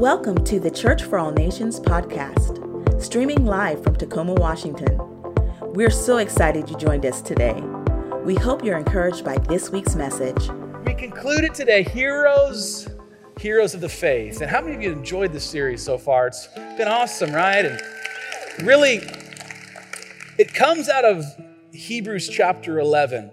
Welcome to the Church for All Nations podcast, streaming live from Tacoma, Washington. We're so excited you joined us today. We hope you're encouraged by this week's message. We concluded today Heroes, Heroes of the Faith. And how many of you enjoyed this series so far? It's been awesome, right? And really, it comes out of Hebrews chapter 11,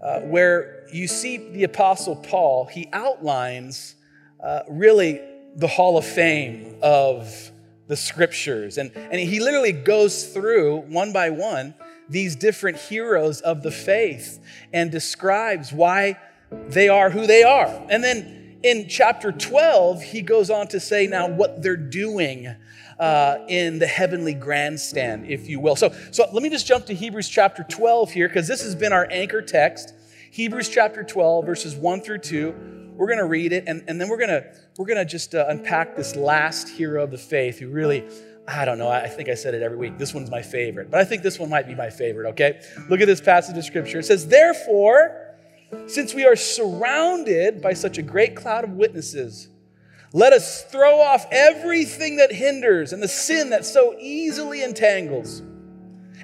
uh, where you see the Apostle Paul, he outlines uh, really the hall of fame of the scriptures. And, and he literally goes through one by one these different heroes of the faith and describes why they are who they are. And then in chapter 12, he goes on to say now what they're doing uh, in the heavenly grandstand, if you will. So, so let me just jump to Hebrews chapter 12 here, because this has been our anchor text. Hebrews chapter 12, verses 1 through 2 we're going to read it, and, and then we're going to we're going to just uh, unpack this last hero of the faith who really, I don't know, I think I said it every week. This one's my favorite, but I think this one might be my favorite, okay? Look at this passage of scripture. It says, Therefore, since we are surrounded by such a great cloud of witnesses, let us throw off everything that hinders and the sin that so easily entangles,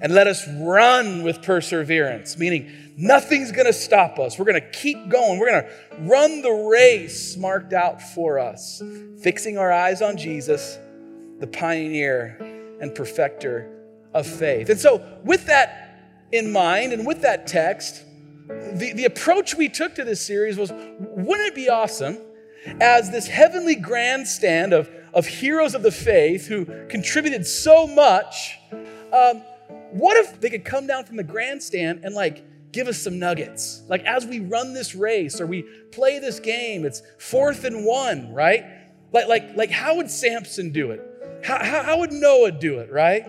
and let us run with perseverance, meaning Nothing's going to stop us. We're going to keep going. We're going to run the race marked out for us, fixing our eyes on Jesus, the pioneer and perfecter of faith. And so, with that in mind and with that text, the, the approach we took to this series was wouldn't it be awesome as this heavenly grandstand of, of heroes of the faith who contributed so much? Um, what if they could come down from the grandstand and like give us some nuggets. Like as we run this race or we play this game, it's fourth and one, right? Like, like, like how would Samson do it? How, how, how would Noah do it, right?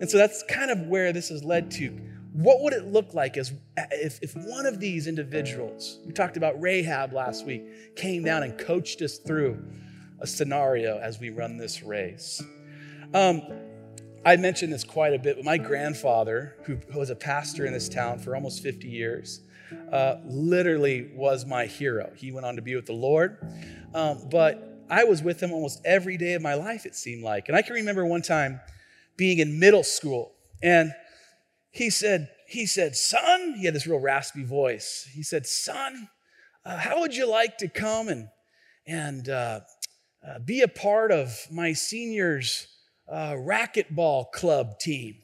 And so that's kind of where this has led to. What would it look like as if, if one of these individuals, we talked about Rahab last week, came down and coached us through a scenario as we run this race? Um, I mentioned this quite a bit, but my grandfather, who was a pastor in this town for almost 50 years, uh, literally was my hero. He went on to be with the Lord, um, but I was with him almost every day of my life, it seemed like. And I can remember one time being in middle school, and he said, he said, son, he had this real raspy voice. He said, son, uh, how would you like to come and, and uh, uh be a part of my seniors' uh, racquetball club team.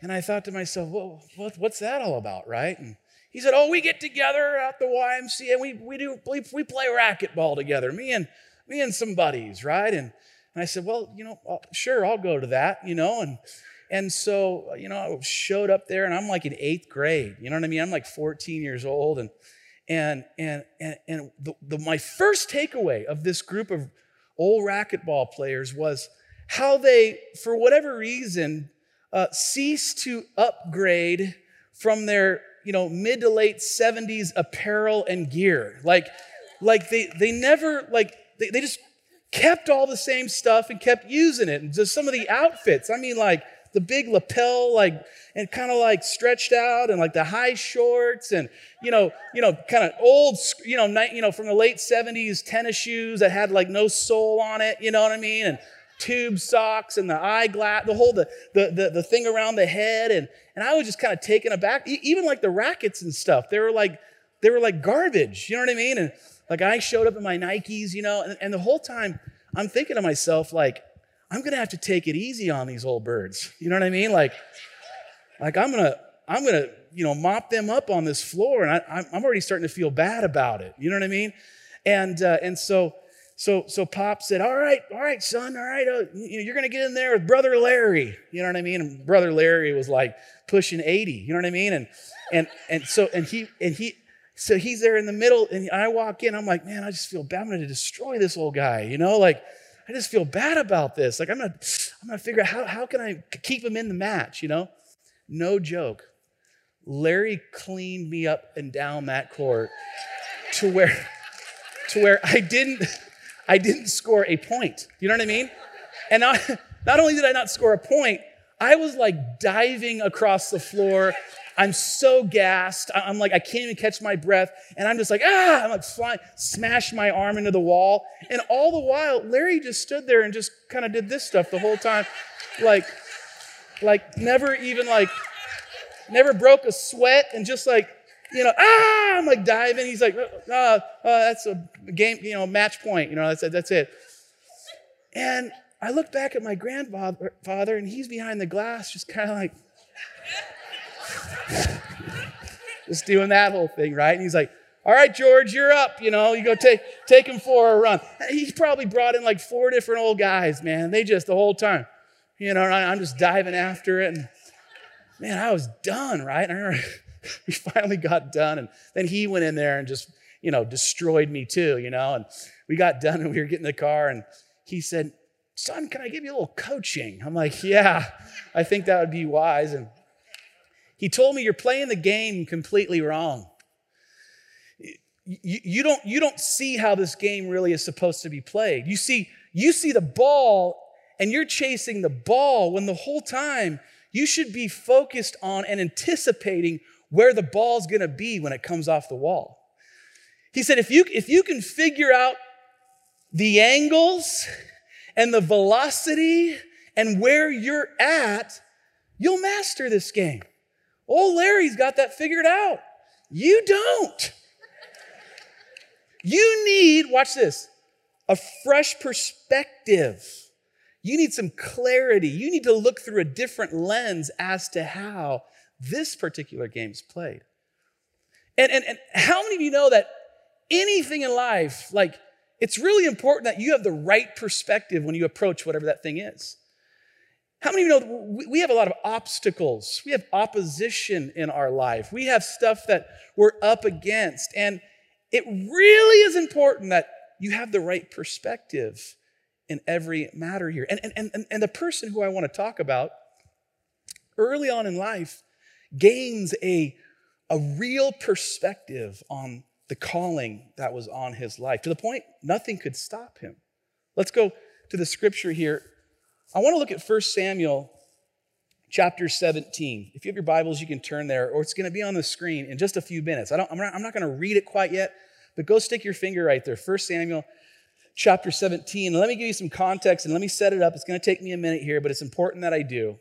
And I thought to myself, well, what, what's that all about, right? And he said, oh, we get together at the YMCA and we, we, do, we, we play racquetball together, me and, me and some buddies, right? And, and I said, well, you know, I'll, sure, I'll go to that, you know, and and so, you know, I showed up there and I'm like in eighth grade. You know what I mean? I'm like 14 years old. And and and and, and the, the, my first takeaway of this group of old racquetball players was how they, for whatever reason, uh, cease to upgrade from their you know mid to late 70s apparel and gear. Like like they they never like they, they just kept all the same stuff and kept using it. And just some of the outfits. I mean like the big lapel like and kind of like stretched out and like the high shorts and you know you know kind of old you know night you know from the late 70s tennis shoes that had like no sole on it you know what i mean? And tube socks and the eyeglass, the whole the, the, the, the, thing around the head. And, and I was just kind of taken aback. Even like the rackets and stuff, they were like, they were like garbage. You know what I mean? And like I showed up in my Nikes, you know, and, and the whole time I'm thinking to myself, like, I'm gonna have to take it easy on these old birds. You know what I mean? Like, like I'm gonna, I'm gonna, you know, mop them up on this floor, and I, I'm already starting to feel bad about it. You know what I mean? And uh, and so so, so Pop said, All right, all right, son, all right, uh, you know, you're going to get in there with Brother Larry. You know what I mean? And Brother Larry was like pushing 80. You know what I mean? And, and, and so, and he, and he, so he's there in the middle, and I walk in. I'm like, man, I just feel bad. I'm to destroy this old guy. You know, like I just feel bad about this. Like I'm gonna, I'm gonna figure out how, how can I keep him in the match. You know, no joke. Larry cleaned me up and down that court to where, to where I didn't. I didn't score a point. You know what I mean? And not, not only did I not score a point, I was like diving across the floor, I'm so gassed. I'm like, I can't even catch my breath. And I'm just like, ah, I'm like flying, smash my arm into the wall. And all the while, Larry just stood there and just kind of did this stuff the whole time. Like, like never even like, never broke a sweat and just like, you know, ah, I'm like diving. He's like, uh, that's a game, you know, match point. You know, that's, that's it. And I look back at my grandfather and he's behind the glass, just kind of like, just doing that whole thing, right? And he's like, all right, George, you're up. You know, you go take, take him for a run. He probably brought in like four different old guys, man. They just the whole time, you know, I'm just diving after it. And man, I was done, right? We finally got done. And then he went in there and just, you know, destroyed me too, you know. And we got done and we were getting in the car and he said, Son, can I give you a little coaching? I'm like, Yeah, I think that would be wise. And he told me, You're playing the game completely wrong. You, you, don't, you don't see how this game really is supposed to be played. You see, you see the ball and you're chasing the ball when the whole time you should be focused on and anticipating where the ball's gonna be when it comes off the wall. He said, if you, if you can figure out the angles and the velocity and where you're at, you'll master this game. Oh, Larry's got that figured out. You don't. You need, watch this, a fresh perspective. You need some clarity. You need to look through a different lens as to how this particular game is played. And, and, and how many of you know that anything in life, like it's really important that you have the right perspective when you approach whatever that thing is. How many of you know we have a lot of obstacles? We have opposition in our life. We have stuff that we're up against. And it really is important that you have the right perspective in every matter here. And, and, and, and the person who I want to talk about early on in life gains a, a real perspective on the calling that was on his life to the point nothing could stop him. Let's go to the scripture here. I want to look at 1 Samuel chapter 17. If you have your Bibles, you can turn there, or it's going to be on the screen in just a few minutes. I don't, I'm not, I'm not going to read it quite yet, but go stick your finger right there. 1 Samuel chapter 17. And let me give you some context and let me set it up. It's going to take me a minute here, but it's important that I do.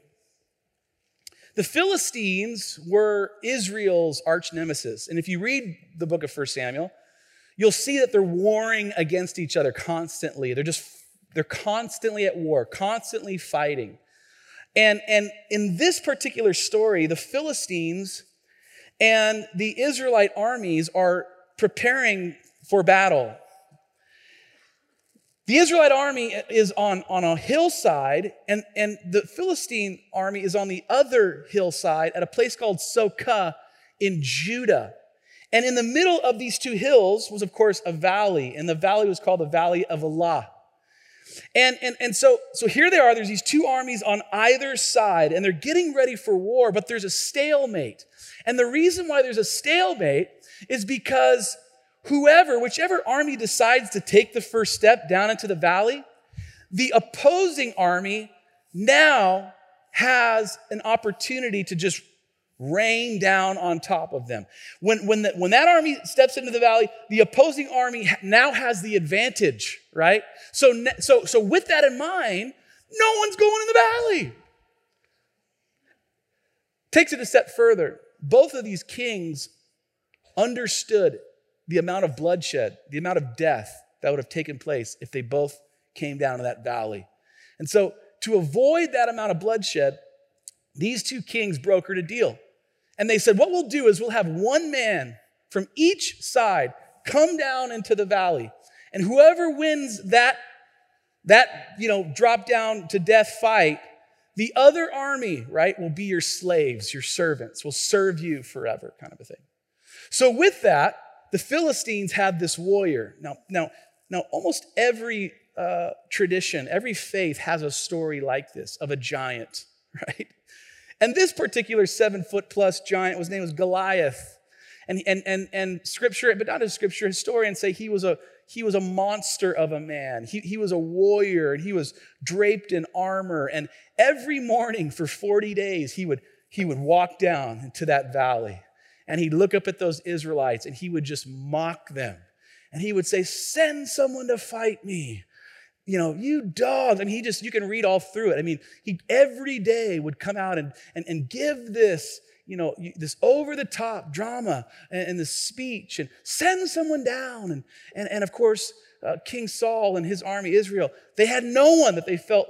The Philistines were Israel's arch nemesis. And if you read the book of 1 Samuel, you'll see that they're warring against each other constantly. They're just, they're constantly at war, constantly fighting. And, and in this particular story, the Philistines and the Israelite armies are preparing for battle. The Israelite army is on, on a hillside, and, and the Philistine army is on the other hillside at a place called Socoh in Judah. And in the middle of these two hills was, of course, a valley, and the valley was called the Valley of Elah. And, and, and so, so here they are, there's these two armies on either side, and they're getting ready for war, but there's a stalemate. And the reason why there's a stalemate is because whoever, whichever army decides to take the first step down into the valley, the opposing army now has an opportunity to just rain down on top of them. When, when, the, when that army steps into the valley, the opposing army now has the advantage, right? So, so, so with that in mind, no one's going in the valley. Takes it a step further. Both of these kings understood the amount of bloodshed, the amount of death that would have taken place if they both came down to that valley. And so, to avoid that amount of bloodshed, these two kings brokered a deal. And they said, What we'll do is we'll have one man from each side come down into the valley. And whoever wins that, that you know, drop down to death fight, the other army, right, will be your slaves, your servants, will serve you forever, kind of a thing. So, with that, the Philistines had this warrior. Now, now, now almost every uh, tradition, every faith has a story like this of a giant, right? And this particular seven foot plus giant, his name was Goliath. And, and, and, and scripture, but not as scripture, historians say he was a, he was a monster of a man. He, he was a warrior and he was draped in armor. And every morning for 40 days, he would he would walk down into that valley and he'd look up at those Israelites and he would just mock them. And he would say, Send someone to fight me. You know, you dogs. I mean, he just, you can read all through it. I mean, he every day would come out and, and, and give this, you know, this over the top drama and, and this speech and send someone down. And, and, and of course, uh, King Saul and his army, Israel, they had no one that they felt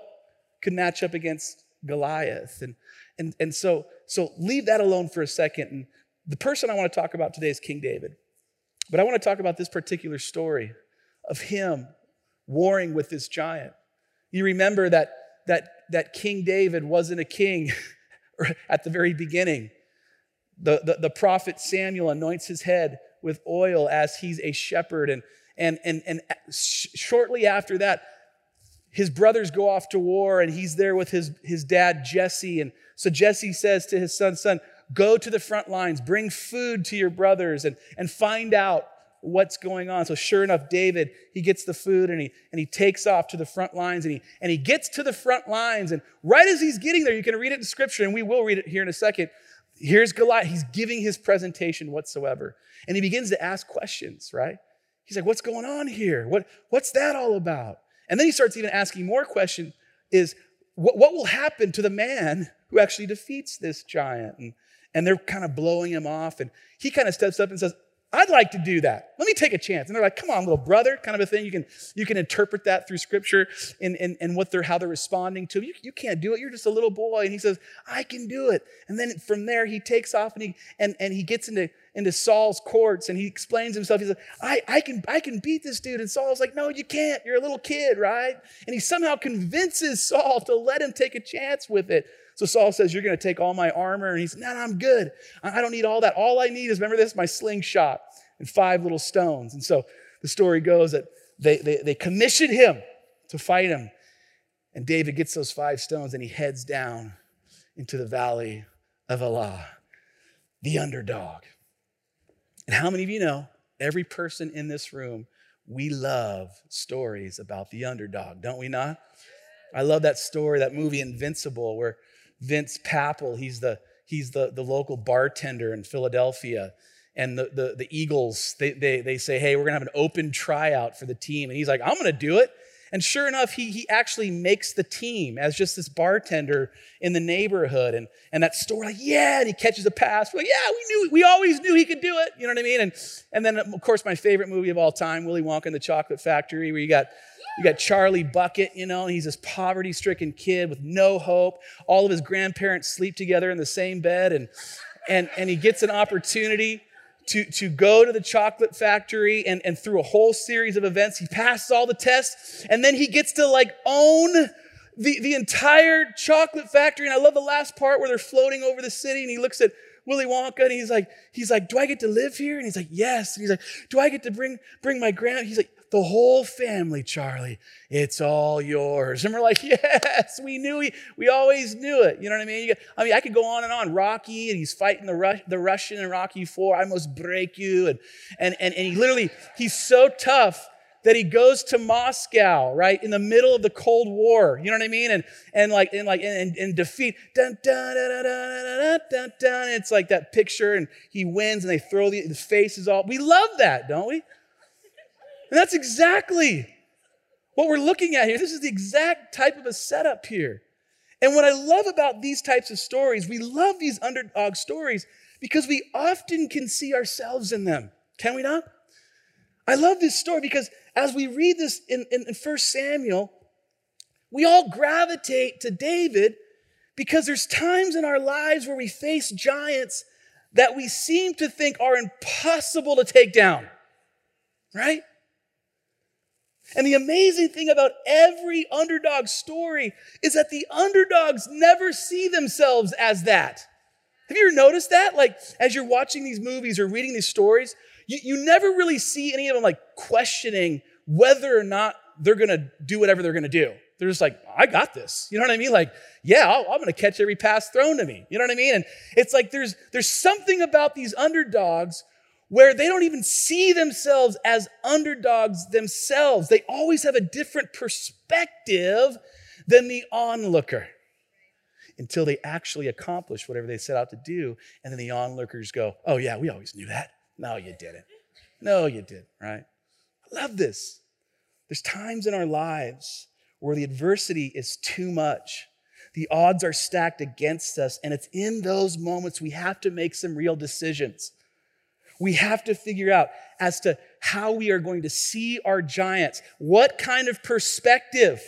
could match up against Goliath. And, and, and so, so leave that alone for a second. And the person I want to talk about today is King David. But I want to talk about this particular story of him warring with this giant. You remember that, that, that King David wasn't a king at the very beginning. The, the, the prophet Samuel anoints his head with oil as he's a shepherd. And, and, and, and shortly after that, his brothers go off to war and he's there with his, his dad, Jesse. And so Jesse says to his son, Son, go to the front lines, bring food to your brothers, and, and find out what's going on. So sure enough, David, he gets the food and he and he takes off to the front lines and he and he gets to the front lines. And right as he's getting there, you can read it in scripture, and we will read it here in a second. Here's Goliath. He's giving his presentation whatsoever. And he begins to ask questions, right? He's like, what's going on here? What, what's that all about? And then he starts even asking more questions is what, what will happen to the man who actually defeats this giant? And, and they're kind of blowing him off. And he kind of steps up and says, I'd like to do that. Let me take a chance. And they're like, come on, little brother, kind of a thing. You can, you can interpret that through scripture and, and, and what they're, how they're responding to. You, you can't do it. You're just a little boy. And he says, I can do it. And then from there, he takes off and he, and, and he gets into, into Saul's courts and he explains himself. He says, I, I, can, I can beat this dude. And Saul's like, no, you can't. You're a little kid, right? And he somehow convinces Saul to let him take a chance with it. So Saul says, You're going to take all my armor. And he's, No, no, I'm good. I don't need all that. All I need is, remember this, my slingshot and five little stones. And so the story goes that they, they, they commissioned him to fight him. And David gets those five stones and he heads down into the valley of Elah, the underdog. And how many of you know, every person in this room, we love stories about the underdog, don't we not? I love that story, that movie Invincible, where Vince Papale, he's the he's the, the local bartender in Philadelphia. And the, the, the Eagles, they, they, they say, hey, we're gonna have an open tryout for the team. And he's like, I'm gonna do it. And sure enough, he, he actually makes the team as just this bartender in the neighborhood. And, and that story, like, yeah, and he catches a pass. We're like, yeah, we knew, we always knew he could do it. You know what I mean? And, and then, of course, my favorite movie of all time, Willy Wonka and the Chocolate Factory, where you got you got Charlie Bucket, you know, he's this poverty stricken kid with no hope. All of his grandparents sleep together in the same bed, and, and, and he gets an opportunity to, to go to the chocolate factory and, and through a whole series of events, he passes all the tests, and then he gets to like own the, the entire chocolate factory. And I love the last part where they're floating over the city, and he looks at Willy Wonka, and he's like, he's like, do I get to live here? And he's like, yes. And he's like, do I get to bring bring my grand? He's like, the whole family, Charlie. It's all yours. And we're like, yes, we knew we, we always knew it. You know what I mean? I mean, I could go on and on. Rocky, and he's fighting the, Ru- the Russian in Rocky 4. I must break you. And, and, and, and he literally, he's so tough that he goes to Moscow, right, in the middle of the Cold War. You know what I mean? And and like and like and, and defeat. Dun, dun, dun, dun, dun, dun, dun, It's like that picture, and he wins, and they throw the, the faces all. We love that, don't we? And that's exactly what we're looking at here. This is the exact type of a setup here. And what I love about these types of stories, we love these underdog stories because we often can see ourselves in them. Can we not? I love this story because as we read this in, in, in 1 Samuel, we all gravitate to David because there's times in our lives where we face giants that we seem to think are impossible to take down, right? And the amazing thing about every underdog story is that the underdogs never see themselves as that. Have you ever noticed that? Like, as you're watching these movies or reading these stories, you, you never really see any of them like questioning whether or not they're gonna do whatever they're gonna do. They're just like, I got this. You know what I mean? Like, yeah, i am gonna catch every pass thrown to me. You know what I mean? And it's like there's there's something about these underdogs where they don't even see themselves as underdogs themselves. They always have a different perspective than the onlooker. until they actually accomplish whatever they set out to do. And then the onlookers go, Oh, yeah, we always knew that. No, you didn't. No, you didn't, right? I love this. There's times in our lives where the adversity is too much. The odds are stacked against us. And it's in those moments we have to make some real decisions. We have to figure out as to how we are going to see our giants. What kind of perspective,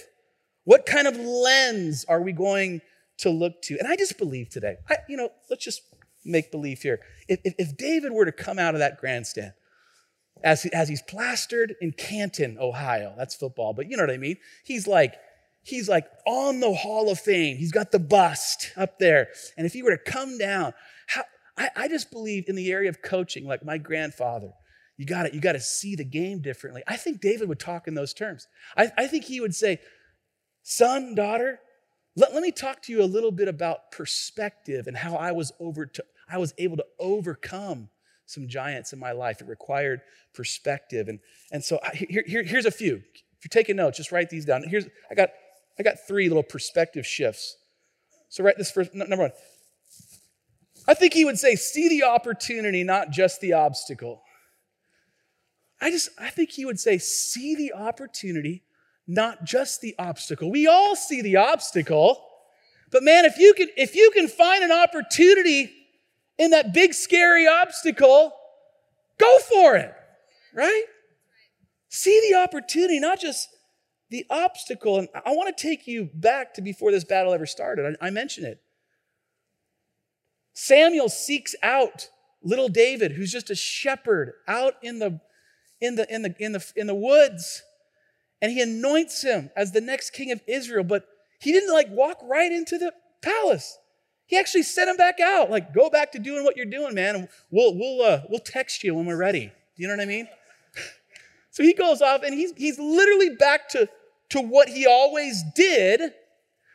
what kind of lens are we going to look to? And I just believe today, I, you know, let's just make believe here. If, if, if David were to come out of that grandstand, as, he, as he's plastered in Canton, Ohio, that's football, but you know what I mean? He's like, he's like on the Hall of Fame. He's got the bust up there. And if he were to come down, how, I, I just believe in the area of coaching, like my grandfather, you got to you got to see the game differently. I think David would talk in those terms. I, I think he would say, son, daughter, let, let me talk to you a little bit about perspective and how I was over to, I was able to overcome some giants in my life. It required perspective. And, and so I, here, here, here's a few. If you're taking notes, just write these down. Here's I got I got three little perspective shifts. So write this first. Number one, I think he would say, see the opportunity, not just the obstacle. I just, I think he would say, see the opportunity, not just the obstacle. We all see the obstacle, but man, if you can, if you can find an opportunity in that big scary obstacle, go for it, right? See the opportunity, not just the obstacle. And I want to take you back to before this battle ever started. I, I mentioned it. Samuel seeks out little David, who's just a shepherd out in the, in the, in the, in the, in the woods, and he anoints him as the next king of Israel. But he didn't like walk right into the palace. He actually sent him back out, like, go back to doing what you're doing, man, we'll, we'll, uh, we'll text you when we're ready. Do you know what I mean? so he goes off and he's, he's literally back to, to what he always did,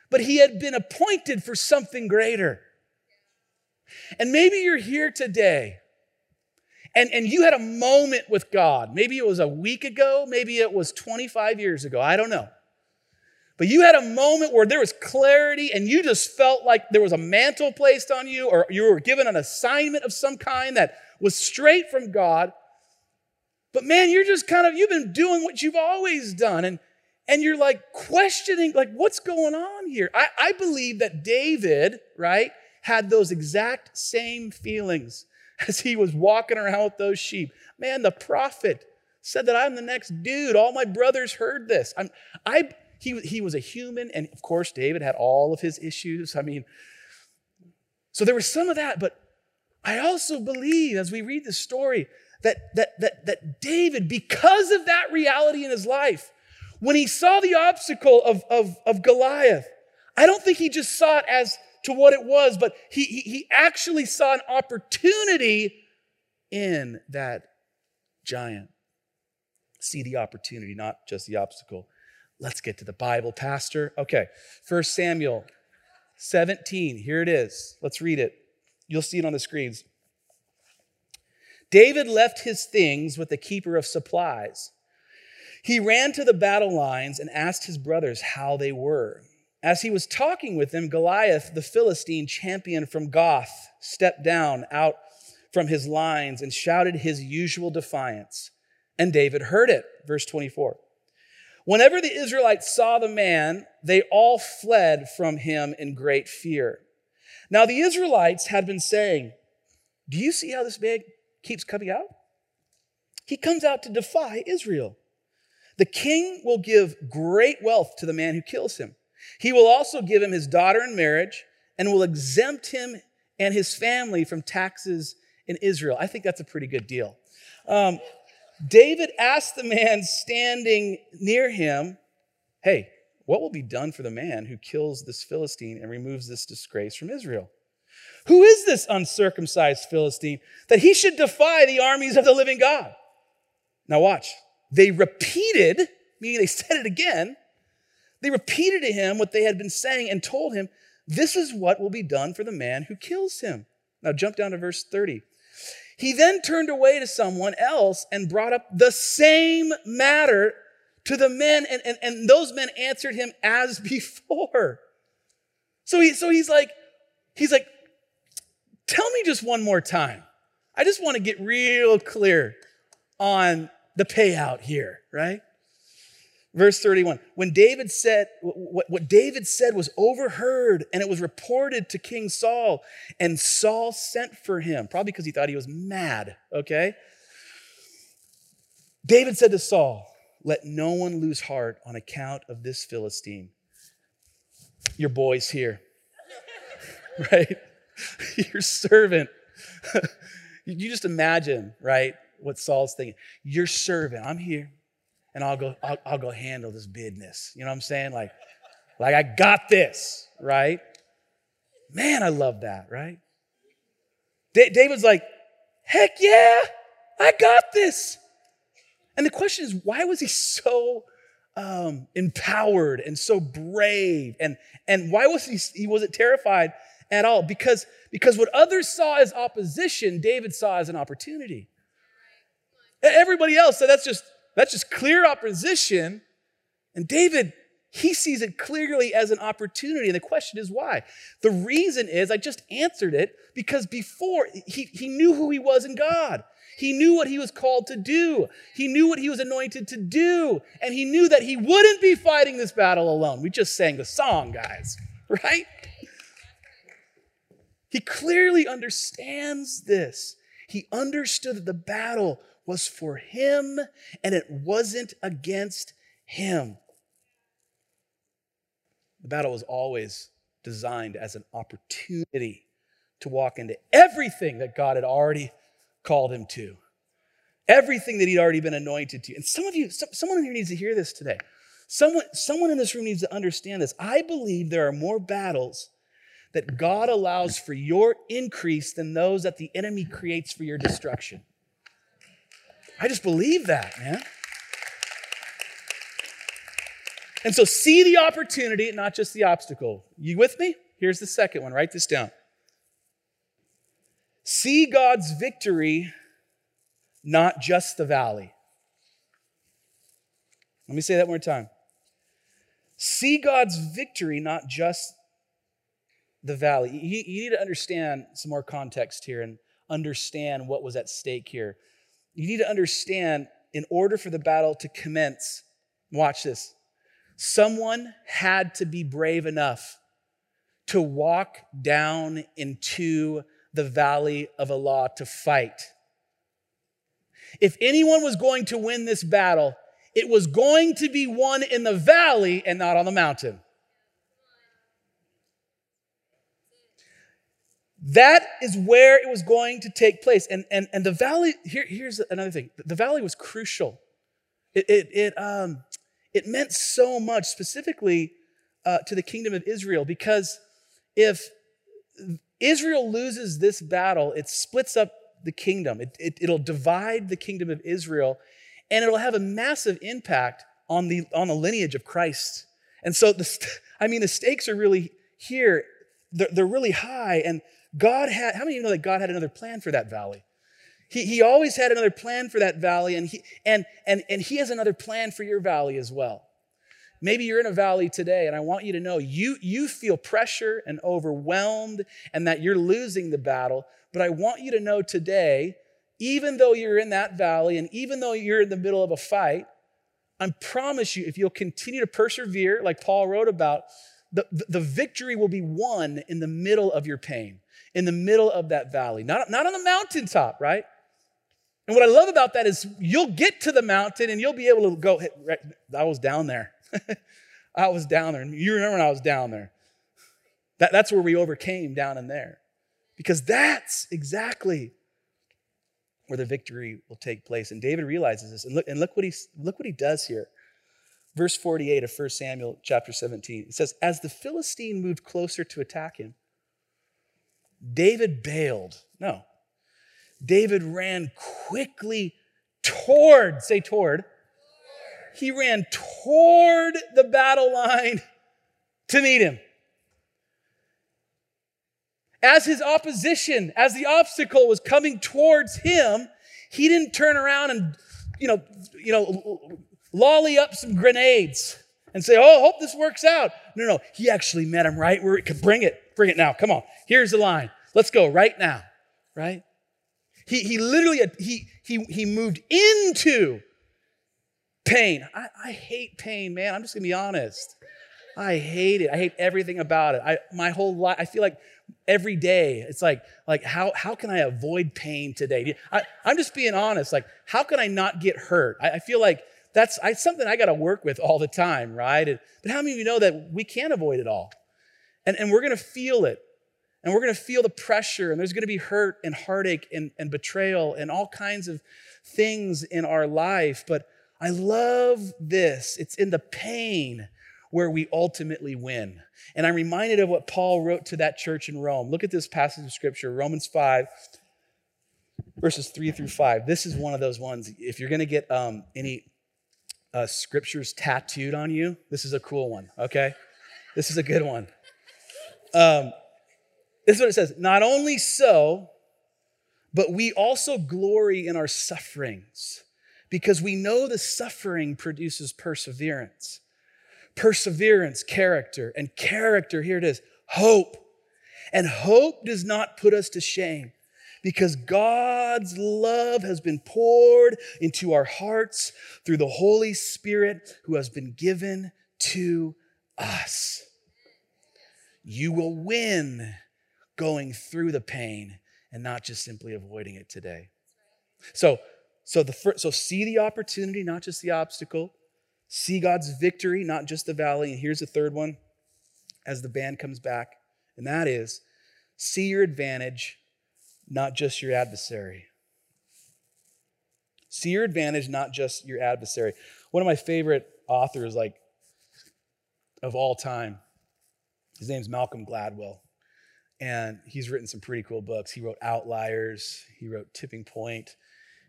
but he had been appointed for something greater. And maybe you're here today and, and you had a moment with God. Maybe it was a week ago, maybe it was 25 years ago. I don't know. But you had a moment where there was clarity and you just felt like there was a mantle placed on you or you were given an assignment of some kind that was straight from God. But man, you're just kind of, you've been doing what you've always done. And, and you're like questioning, like, what's going on here? I, I believe that David, right, had those exact same feelings as he was walking around with those sheep. Man, the prophet said that I'm the next dude. All my brothers heard this. I'm, I, he, he was a human, and of course, David had all of his issues. I mean, so there was some of that, but I also believe as we read the story that, that, that, that David, because of that reality in his life, when he saw the obstacle of, of, of Goliath, I don't think he just saw it as to what it was, but he, he, he actually saw an opportunity in that giant. See the opportunity, not just the obstacle. Let's get to the Bible, Pastor. Okay, First Samuel 17. Here it is. Let's read it. You'll see it on the screens. David left his things with the keeper of supplies. He ran to the battle lines and asked his brothers how they were. As he was talking with them, Goliath, the Philistine champion from Gath, stepped down out from his lines and shouted his usual defiance. And David heard it. Verse 24. Whenever the Israelites saw the man, they all fled from him in great fear. Now, the Israelites had been saying, Do you see how this man keeps coming out? He comes out to defy Israel. The king will give great wealth to the man who kills him. He will also give him his daughter in marriage and will exempt him and his family from taxes in Israel. I think that's a pretty good deal. Um, David asked the man standing near him, Hey, what will be done for the man who kills this Philistine and removes this disgrace from Israel? Who is this uncircumcised Philistine that he should defy the armies of the living God? Now, watch. They repeated, meaning they said it again, they repeated to him what they had been saying and told him, This is what will be done for the man who kills him. Now jump down to verse 30. He then turned away to someone else and brought up the same matter to the men, and, and, and those men answered him as before. So he so he's like, he's like, tell me just one more time. I just want to get real clear on the payout here, right? Verse 31 When David said, what, what David said was overheard and it was reported to King Saul, and Saul sent for him, probably because he thought he was mad, okay? David said to Saul, Let no one lose heart on account of this Philistine. Your boy's here, right? Your servant. you just imagine, right, what Saul's thinking. Your servant, I'm here and I'll go, I'll, I'll go handle this business. You know what I'm saying? Like, like I got this, right? Man, I love that, right? David's like, heck yeah, I got this. And the question is, why was he so um, empowered and so brave? And, and why was he, he wasn't terrified at all? Because, because what others saw as opposition, David saw as an opportunity. Everybody else said that's just that's just clear opposition. And David, he sees it clearly as an opportunity. And the question is why? The reason is, I just answered it, because before he, he knew who he was in God. He knew what he was called to do. He knew what he was anointed to do. And he knew that he wouldn't be fighting this battle alone. We just sang the song, guys, right? He clearly understands this. He understood that the battle was for him and it wasn't against him. The battle was always designed as an opportunity to walk into everything that God had already called him to, everything that he'd already been anointed to. And some of you, someone in here needs to hear this today. Someone, someone in this room needs to understand this. I believe there are more battles that God allows for your increase than those that the enemy creates for your destruction. I just believe that, man. And so see the opportunity, not just the obstacle. You with me? Here's the second one. Write this down. See God's victory, not just the valley. Let me say that one more time. See God's victory, not just the valley. You, you, need to understand some more context here and understand what was at stake here you need to understand in order for the battle to commence, watch this, someone had to be brave enough to walk down into the valley of Elah to fight. If anyone was going to win this battle, it was going to be won in the valley and not on the mountain. That is where it was going to take place. And, and, and the valley, here, here's another thing the valley was crucial. It, it, it, um, it meant so much, specifically uh, to the kingdom of Israel, because if Israel loses this battle, it splits up the kingdom. It, it, it'll divide the kingdom of Israel, and it'll have a massive impact on the, on the lineage of Christ. And so, the, I mean, the stakes are really here. They're, they're really high. And God had, how many of you know that God had another plan for that valley? He, he always had another plan for that valley, and he, and, and, and he has another plan for your valley as well. Maybe you're in a valley today, and I want you to know you, you feel pressure and overwhelmed and that you're losing the battle. But I want you to know today, even though you're in that valley and even though you're in the middle of a fight, I promise you, if you'll continue to persevere, like Paul wrote about, the, the victory will be won in the middle of your pain in the middle of that valley, not, not on the mountaintop, right? And what I love about that is you'll get to the mountain and you'll be able to go, right, I was down there. I was down there. You remember when I was down there. That, that's where we overcame down in there. Because that's exactly where the victory will take place. And David realizes this. And look, and look what he look what he does here. Verse 48 of 1 Samuel chapter 17. It says, As the Philistine moved closer to attack him, David bailed. No. David ran quickly toward, say toward. He ran toward the battle line to meet him. As his opposition, as the obstacle was coming towards him, he didn't turn around and, you know, you know, lolly up some grenades and say, Oh, hope this works out. No, no, he actually met him right where it could bring it. Bring it now. Come on. Here's the line. Let's go right now. Right? He, he literally, he, he, he moved into pain. I, I hate pain, man. I'm just gonna be honest. I hate it. I hate everything about it. I, my whole life, I feel like every day it's like, like how, how can I avoid pain today? I, I'm just being honest. Like, how can I not get hurt? I, I feel like that's I, something I got to work with all the time, right? And, but how many of you know that we can't avoid it all? And, and we're going to feel it. And we're going to feel the pressure, and there's going to be hurt and heartache and, and betrayal and all kinds of things in our life. But I love this. It's in the pain where we ultimately win. And I'm reminded of what Paul wrote to that church in Rome. Look at this passage of scripture, Romans 5, verses 3 through 5. This is one of those ones. If you're going to get um, any uh, scriptures tattooed on you, this is a cool one, okay? This is a good one. Um, this is what it says Not only so, but we also glory in our sufferings because we know the suffering produces perseverance. Perseverance, character, and character, here it is, hope. And hope does not put us to shame because God's love has been poured into our hearts through the Holy Spirit who has been given to us. You will win going through the pain and not just simply avoiding it today. So, so the first, so see the opportunity, not just the obstacle. See God's victory, not just the valley. And here's the third one as the band comes back, and that is see your advantage not just your adversary. See your advantage, not just your adversary. One of my favorite authors, like of all time, his name's Malcolm Gladwell. And he's written some pretty cool books. He wrote Outliers, he wrote Tipping Point,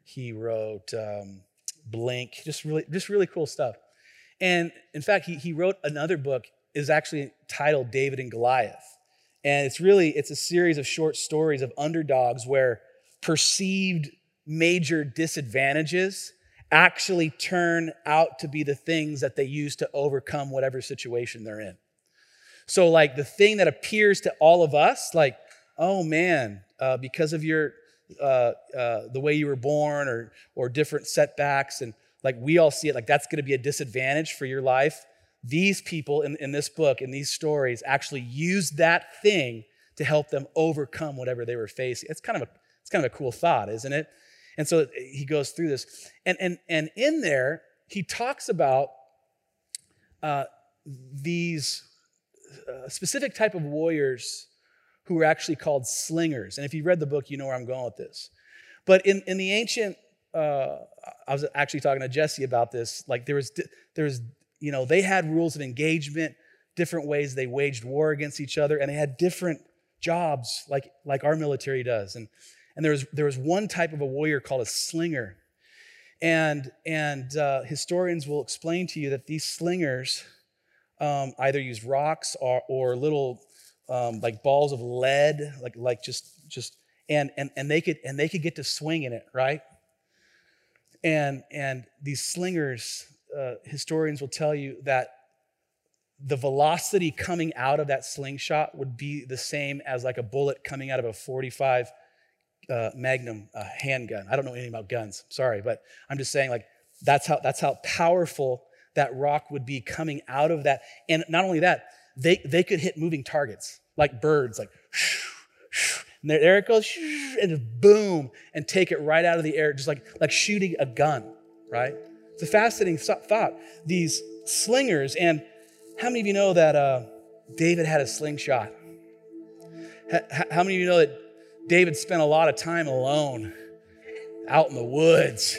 he wrote um, Blink, just really, just really cool stuff. And in fact, he, he wrote another book, is actually titled David and Goliath. And it's really, it's a series of short stories of underdogs where perceived major disadvantages actually turn out to be the things that they use to overcome whatever situation they're in. So, like the thing that appears to all of us, like, oh man, uh, because of your uh, uh, the way you were born or or different setbacks, and like we all see it, like that's going to be a disadvantage for your life these people in, in this book, in these stories, actually use that thing to help them overcome whatever they were facing. It's kind of a, it's kind of a cool thought, isn't it? And so he goes through this. And, and, and in there, he talks about uh, these uh, specific type of warriors who were actually called slingers. And if you read the book, you know where I'm going with this. But in, in the ancient, uh, I was actually talking to Jesse about this. Like there was, there was you know, they had rules of engagement, different ways they waged war against each other, and they had different jobs like, like our military does. And, and there, was, there was one type of a warrior called a slinger. And, and uh, historians will explain to you that these slingers um, either use rocks or, or little um, like balls of lead, like, like just, just and, and, and, they could, and they could get to swing in it, right? And, and these slingers, uh, historians will tell you that the velocity coming out of that slingshot would be the same as like a bullet coming out of a 45 uh, Magnum uh, handgun. I don't know anything about guns, sorry, but I'm just saying like that's how that's how powerful that rock would be coming out of that. And not only that, they they could hit moving targets like birds, like. And there, it goes, and boom, and take it right out of the air, just like, like shooting a gun, right? It's a fascinating thought. These slingers, and how many of you know that uh, David had a slingshot? How many of you know that David spent a lot of time alone out in the woods?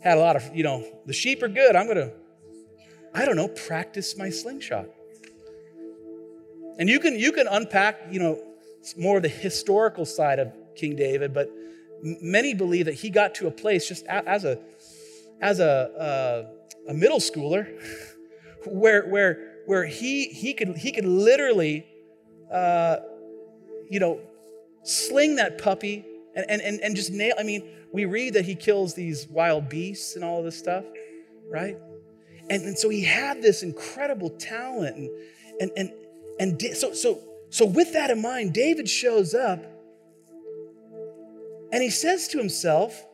Had a lot of, you know, the sheep are good. I'm going to, I don't know, practice my slingshot. And you can you can unpack, you know, more of the historical side of King David, but many believe that he got to a place just as a as a, a, a middle schooler where, where, where he, he, could, he could literally, uh, you know, sling that puppy and, and, and just nail. I mean, we read that he kills these wild beasts and all of this stuff, right? And, and so he had this incredible talent. And, And, and, and so, so, so, with that in mind, David shows up and he says to himself,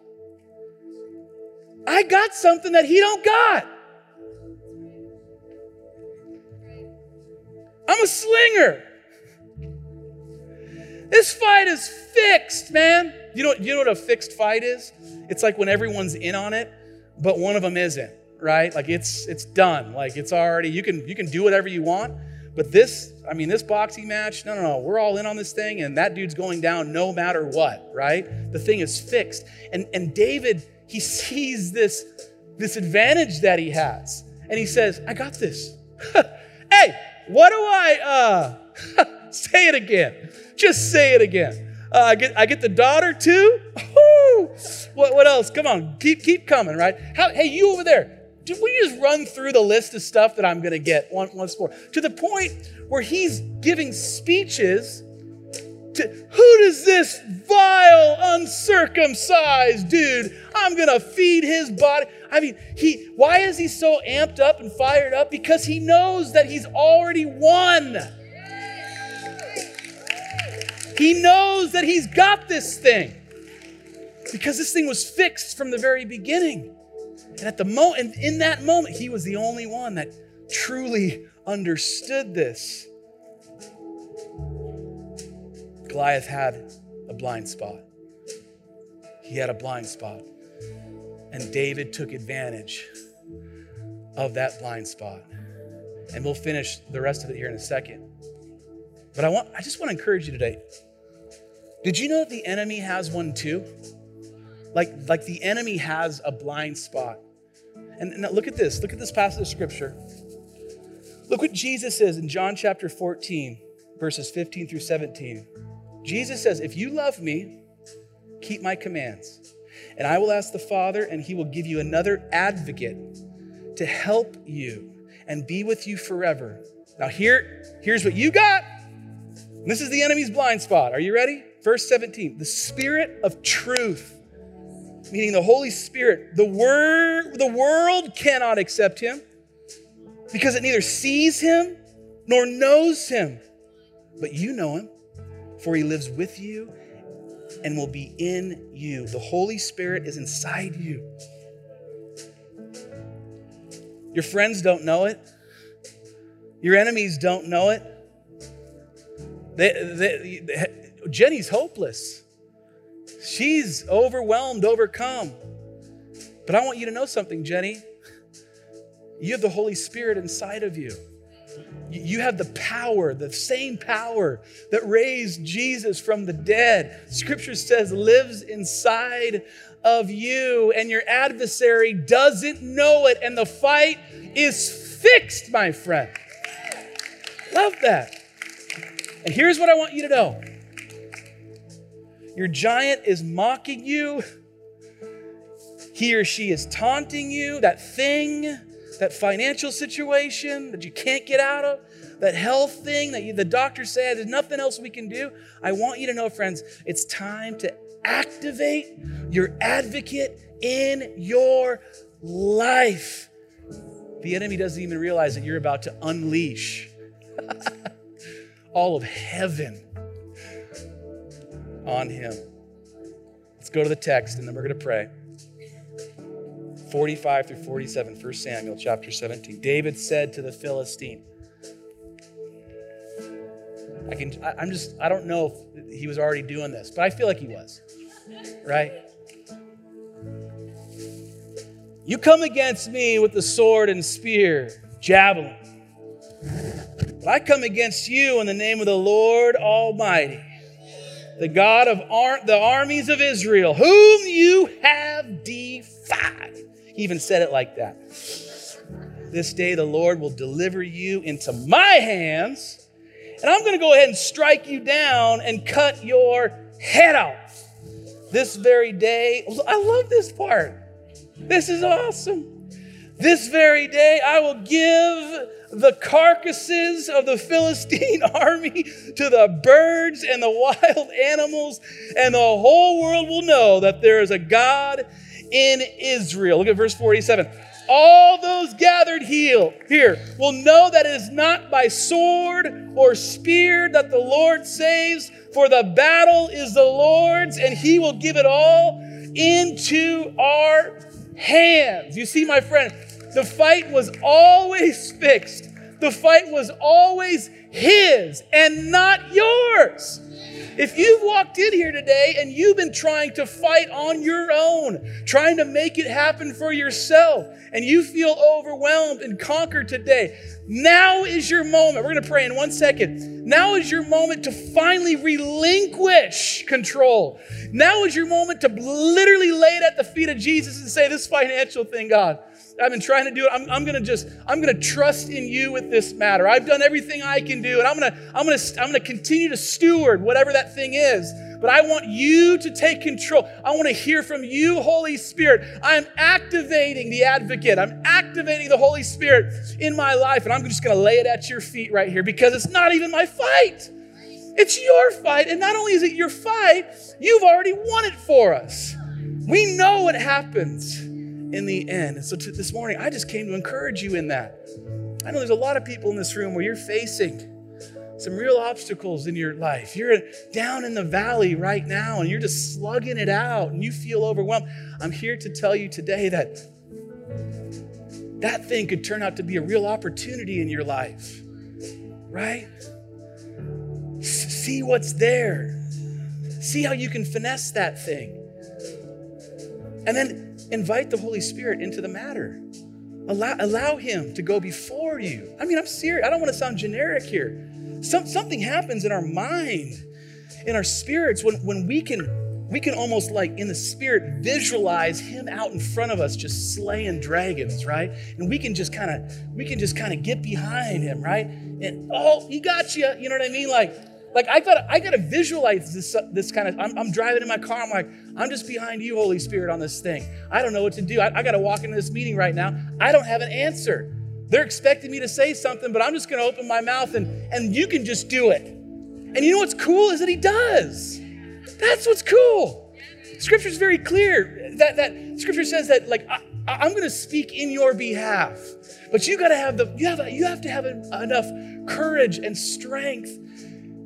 I got something that he don't got. I'm a slinger. This fight is fixed, man. You know, you know what a fixed fight is? It's like when everyone's in on it, but one of them isn't, right? Like it's it's done. Like it's already you can you can do whatever you want. But this, I mean, this boxing match, no, no, no, we're all in on this thing, and that dude's going down no matter what, right? The thing is fixed. And and David, he sees this, this advantage that he has. And he says, I got this. hey, what do I uh say it again? Just say it again. Uh, I, get, I get the daughter too. What, what else? Come on, keep, keep coming, right? How, hey, you over there, did we just run through the list of stuff that I'm going to get once more? To the point where he's giving speeches to who does this vile, uncircumcised dude? I'm going to feed his body. I mean, he why is he so amped up and fired up? Because he knows that he's already won. He knows that he's got this thing because this thing was fixed from the very beginning. And at the moment, in that moment, he was the only one that truly understood this. Goliath had a blind spot. He had a blind spot. And David took advantage of that blind spot. And we'll finish the rest of it here in a second. But I want I just want to encourage you today. Did you know that the enemy has one too? Like, like the enemy has a blind spot. And, look at this. Look at this passage of scripture. Look what Jesus says in John chapter 14, verses 15 through 17. Jesus says, If you love me, keep my commands. And I will ask the Father, and he will give you another advocate to help you and be with you forever. Now, here, here's what you got. This is the enemy's blind spot. Are you ready? Verse 17 the spirit of truth, meaning the Holy Spirit. The, word, the world cannot accept him because it neither sees him nor knows him. But you know him, for he lives with you and will be in you. The Holy Spirit is inside you. Your friends don't know it, your enemies don't know it. They, they, they, Jenny's hopeless. She's overwhelmed, overcome. But I want you to know something, Jenny. You have the Holy Spirit inside of you. You have the power, the same power that raised Jesus from the dead. Scripture says lives inside of you, and your adversary doesn't know it, and the fight is fixed, my friend. Love that. And here's what I want you to know your giant is mocking you, he or she is taunting you, that thing that financial situation that you can't get out of, that health thing that you, the doctor said there's nothing else we can do. I want you to know, friends, it's time to activate your advocate in your life. The enemy doesn't even realize that you're about to unleash all of heaven on him. Let's go to the text and then we're going to pray. 45 through 47, 1 Samuel chapter 17. David said to the Philistine, I can, I, I'm just, I don't know if he was already doing this, but I feel like he was, right? You come against me with the sword and spear, javelin. But I come against you in the name of the Lord Almighty, the God of ar- the armies of Israel, whom you have defied. He even said it like that. This day the Lord will deliver you into my hands, and I'm going to go ahead and strike you down and cut your head off. This very day, I love this part. This is awesome. This very day, I will give the carcasses of the Philistine army to the birds and the wild animals, and the whole world will know that there is a God in Israel. Look at verse 47. all those gathered heal, here will know that it is not by sword or spear that the Lord saves, for the battle is the Lord's, and he will give it all into our hands. You see, my friend, the fight was always fixed. The fight was always his and not yours. If you've walked in here today and you've been trying to fight on your own, trying to make it happen for yourself, and you feel overwhelmed and conquered today, now is your moment. We're going to pray in one second. Now is your moment to finally relinquish control. Now is your moment to literally lay it at the feet of Jesus and say, This financial thing, God, I've been trying to do it. I'm, I'm gonna just, I'm gonna trust in you with this matter. I've done everything I can do, and I'm gonna, I'm gonna, I'm gonna continue to steward whatever that thing is. But I want you to take control. I want to hear from you, Holy Spirit. I'm activating the advocate. I'm activating the Holy Spirit in my life, and I'm just gonna lay it at your feet right here because it's not even my fight. It's your fight. And not only is it your fight, you've already won it for us. We know what happens in the end. And so to, this morning, I just came to encourage you in that. I know there's a lot of people in this room where you're facing some real obstacles in your life. You're down in the valley right now and you're just slugging it out and you feel overwhelmed. I'm here to tell you today that that thing could turn out to be a real opportunity in your life, right? See what's there. See how you can finesse that thing. And then invite the Holy Spirit into the matter. Allow, allow Him to go before you. I mean, I'm serious. I don't want to sound generic here. Some, something happens in our mind, in our spirits, when, when we can we can almost like in the spirit visualize him out in front of us just slaying dragons right and we can just kind of we can just kind of get behind him right and oh he got you you know what i mean like like I got I got to visualize this uh, this kind of. I'm, I'm, driving in my car. I'm like, I'm just behind you, Holy Spirit, on this thing. I don't know what to do. I, I got to walk into this meeting right now. I don't have an answer. They're expecting me to say something, but I'm just going to open my mouth and and you can just do it. And you know what's cool is that He does. That's what's cool. Scripture is very clear that that Scripture says that like I, I'm going to speak in your behalf, but you got to have the you have you have to have enough courage and strength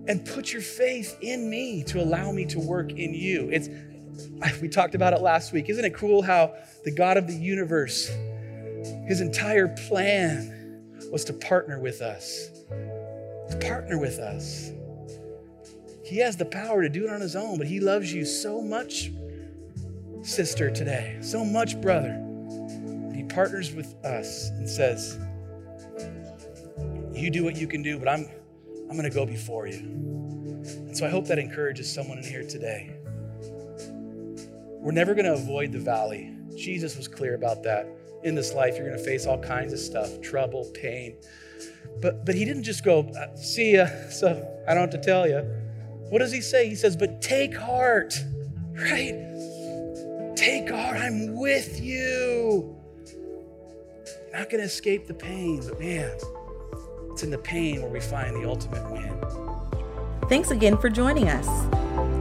and put your faith in me to allow me to work in you. It's we talked about it last week. Isn't it cool how the God of the universe, his entire plan was to partner with us. To partner with us. He has the power to do it on his own, but he loves you so much, sister, today, so much, brother. He partners with us and says, You do what you can do, but I'm I'm going to go before you. And so I hope that encourages someone in here today. We're never going to avoid the valley. Jesus was clear about that. In this life, you're going to face all kinds of stuff trouble, pain. But, but he didn't just go, uh, see ya, so I don't have to tell you. What does he say? He says, but take heart, right? Take heart, I'm with you. You're not going to escape the pain, but man, it's in the pain where we find the ultimate win. Thanks again for joining us.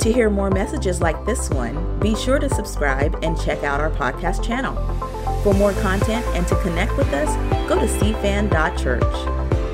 To hear more messages like this one, be sure to subscribe and check out our podcast channel. For more content and to connect with us, go to cfan.church.